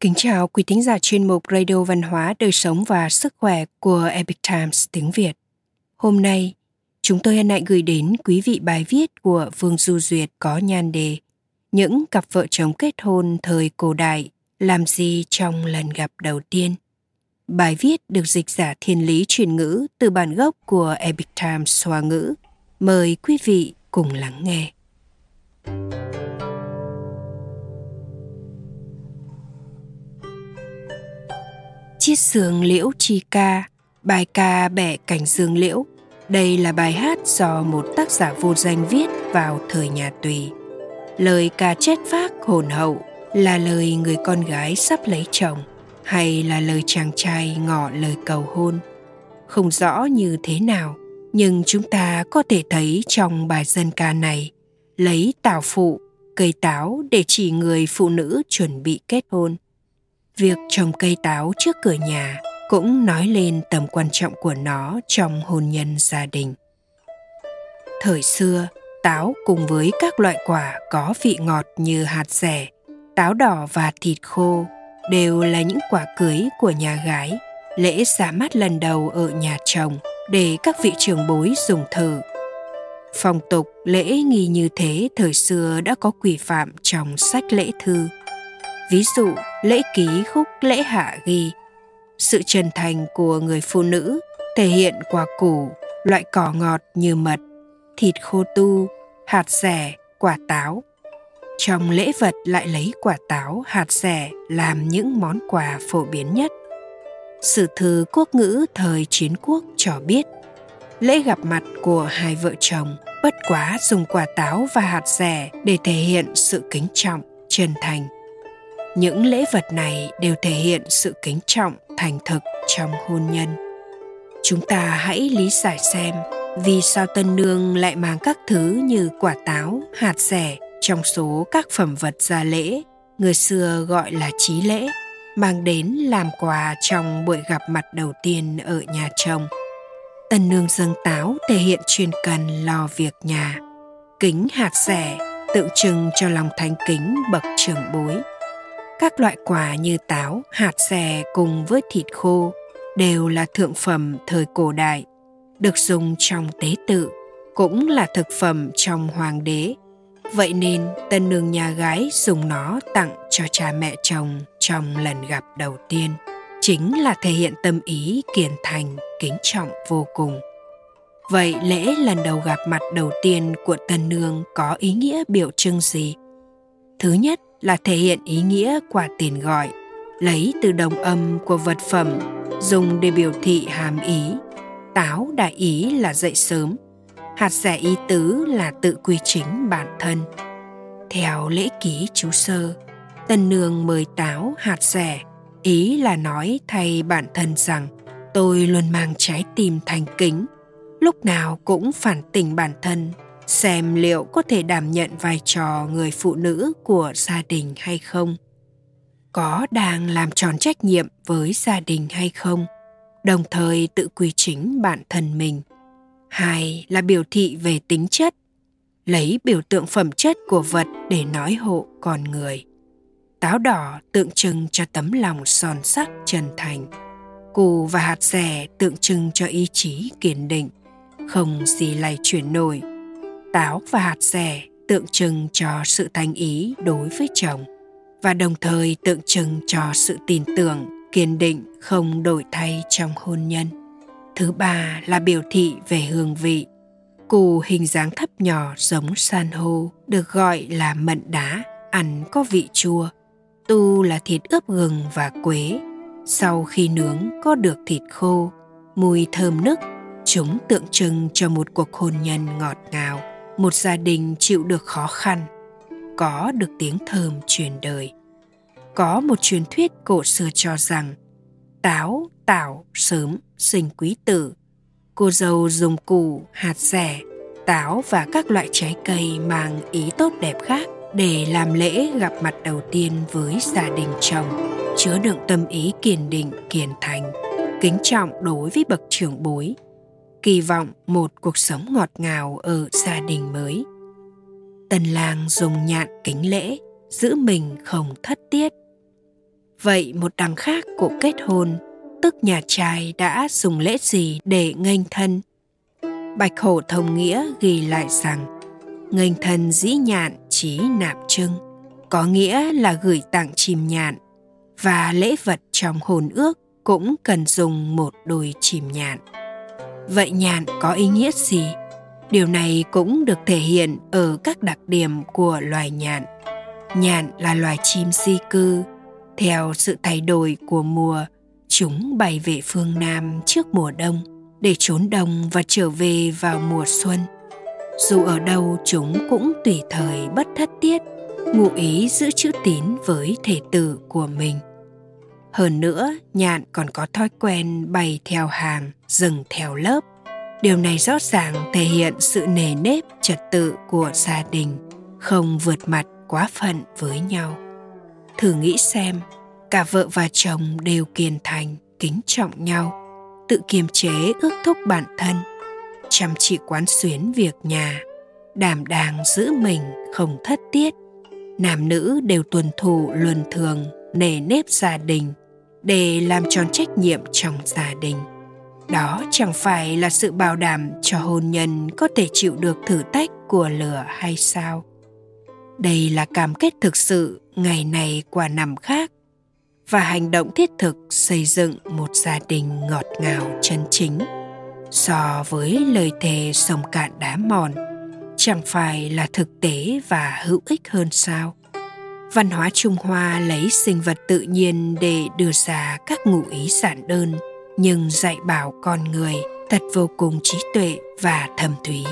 Kính chào quý thính giả chuyên mục Radio Văn hóa, Đời sống và Sức khỏe của Epic Times tiếng Việt. Hôm nay, chúng tôi hân hạnh gửi đến quý vị bài viết của Vương Du Duyệt có nhan đề Những cặp vợ chồng kết hôn thời cổ đại làm gì trong lần gặp đầu tiên. Bài viết được dịch giả thiên lý truyền ngữ từ bản gốc của Epic Times Hoa ngữ. Mời quý vị cùng lắng nghe. Chiết sương liễu chi ca, bài ca bẻ cảnh dương liễu. Đây là bài hát do một tác giả vô danh viết vào thời nhà Tùy. Lời ca chết phác hồn hậu là lời người con gái sắp lấy chồng hay là lời chàng trai ngỏ lời cầu hôn. Không rõ như thế nào, nhưng chúng ta có thể thấy trong bài dân ca này lấy tảo phụ, cây táo để chỉ người phụ nữ chuẩn bị kết hôn việc trồng cây táo trước cửa nhà cũng nói lên tầm quan trọng của nó trong hôn nhân gia đình. Thời xưa, táo cùng với các loại quả có vị ngọt như hạt rẻ, táo đỏ và thịt khô đều là những quả cưới của nhà gái. Lễ ra mắt lần đầu ở nhà chồng để các vị trưởng bối dùng thử. Phong tục lễ nghi như thế thời xưa đã có quy phạm trong sách lễ thư ví dụ, lễ ký khúc lễ hạ ghi. Sự chân thành của người phụ nữ thể hiện qua củ, loại cỏ ngọt như mật, thịt khô tu, hạt rẻ quả táo. Trong lễ vật lại lấy quả táo, hạt rẻ làm những món quà phổ biến nhất. Sử thư quốc ngữ thời chiến quốc cho biết, lễ gặp mặt của hai vợ chồng bất quá dùng quả táo và hạt rẻ để thể hiện sự kính trọng, chân thành những lễ vật này đều thể hiện sự kính trọng, thành thực trong hôn nhân. Chúng ta hãy lý giải xem vì sao tân nương lại mang các thứ như quả táo, hạt rẻ trong số các phẩm vật gia lễ, người xưa gọi là trí lễ, mang đến làm quà trong buổi gặp mặt đầu tiên ở nhà chồng. Tân nương dâng táo thể hiện chuyên cần lo việc nhà. Kính hạt rẻ tượng trưng cho lòng thánh kính bậc trưởng bối các loại quà như táo, hạt xè cùng với thịt khô đều là thượng phẩm thời cổ đại, được dùng trong tế tự, cũng là thực phẩm trong hoàng đế. Vậy nên tân nương nhà gái dùng nó tặng cho cha mẹ chồng trong lần gặp đầu tiên, chính là thể hiện tâm ý kiền thành, kính trọng vô cùng. Vậy lễ lần đầu gặp mặt đầu tiên của tân nương có ý nghĩa biểu trưng gì? Thứ nhất là thể hiện ý nghĩa quả tiền gọi, lấy từ đồng âm của vật phẩm dùng để biểu thị hàm ý. Táo đại ý là dậy sớm, hạt rẻ ý tứ là tự quy chính bản thân. Theo lễ ký chú sơ, tân nương mời táo hạt rẻ, ý là nói thay bản thân rằng tôi luôn mang trái tim thành kính, lúc nào cũng phản tỉnh bản thân xem liệu có thể đảm nhận vai trò người phụ nữ của gia đình hay không. Có đang làm tròn trách nhiệm với gia đình hay không? Đồng thời tự quy chính bản thân mình. Hai là biểu thị về tính chất. Lấy biểu tượng phẩm chất của vật để nói hộ con người. Táo đỏ tượng trưng cho tấm lòng son sắc chân thành. Cù và hạt rẻ tượng trưng cho ý chí kiên định. Không gì lay chuyển nổi táo và hạt rẻ tượng trưng cho sự thành ý đối với chồng, và đồng thời tượng trưng cho sự tin tưởng, kiên định, không đổi thay trong hôn nhân. Thứ ba là biểu thị về hương vị. Cù hình dáng thấp nhỏ giống san hô được gọi là mận đá, ăn có vị chua. Tu là thịt ướp gừng và quế. Sau khi nướng có được thịt khô, mùi thơm nức, chúng tượng trưng cho một cuộc hôn nhân ngọt ngào một gia đình chịu được khó khăn, có được tiếng thơm truyền đời. Có một truyền thuyết cổ xưa cho rằng, táo tảo sớm sinh quý tử. Cô dâu dùng củ, hạt rẻ, táo và các loại trái cây mang ý tốt đẹp khác để làm lễ gặp mặt đầu tiên với gia đình chồng, chứa đựng tâm ý kiên định, kiên thành. Kính trọng đối với bậc trưởng bối kỳ vọng một cuộc sống ngọt ngào ở gia đình mới tần lang dùng nhạn kính lễ giữ mình không thất tiết Vậy một đằng khác của kết hôn, tức nhà trai đã dùng lễ gì để nghênh thân? Bạch Hổ Thông Nghĩa ghi lại rằng nghênh thân dĩ nhạn chí nạp trưng, có nghĩa là gửi tặng chim nhạn và lễ vật trong hồn ước cũng cần dùng một đôi chìm nhạn. Vậy nhạn có ý nghĩa gì? Điều này cũng được thể hiện ở các đặc điểm của loài nhạn. Nhạn là loài chim di cư. Theo sự thay đổi của mùa, chúng bay về phương Nam trước mùa đông để trốn đông và trở về vào mùa xuân. Dù ở đâu chúng cũng tùy thời bất thất tiết, ngụ ý giữ chữ tín với thể tử của mình. Hơn nữa, nhạn còn có thói quen bay theo hàng, dừng theo lớp. Điều này rõ ràng thể hiện sự nề nếp trật tự của gia đình, không vượt mặt quá phận với nhau. Thử nghĩ xem, cả vợ và chồng đều kiên thành, kính trọng nhau, tự kiềm chế ước thúc bản thân, chăm chỉ quán xuyến việc nhà, đảm đang giữ mình không thất tiết. Nam nữ đều tuân thủ luân thường, nề nếp gia đình – để làm tròn trách nhiệm trong gia đình. Đó chẳng phải là sự bảo đảm cho hôn nhân có thể chịu được thử thách của lửa hay sao? Đây là cam kết thực sự ngày này qua năm khác và hành động thiết thực xây dựng một gia đình ngọt ngào, chân chính. So với lời thề sông cạn đá mòn, chẳng phải là thực tế và hữu ích hơn sao? Văn hóa trung hoa lấy sinh vật tự nhiên để đưa ra các ngụ ý giản đơn nhưng dạy bảo con người thật vô cùng trí tuệ và thầm thúy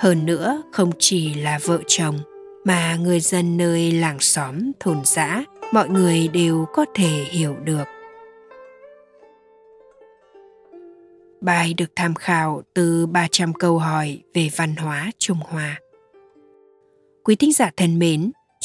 hơn nữa không chỉ là vợ chồng mà người dân nơi làng xóm thôn xã mọi người đều có thể hiểu được Bài được tham khảo từ 300 câu hỏi về văn hóa Trung Hoa. Quý thính giả thân mến,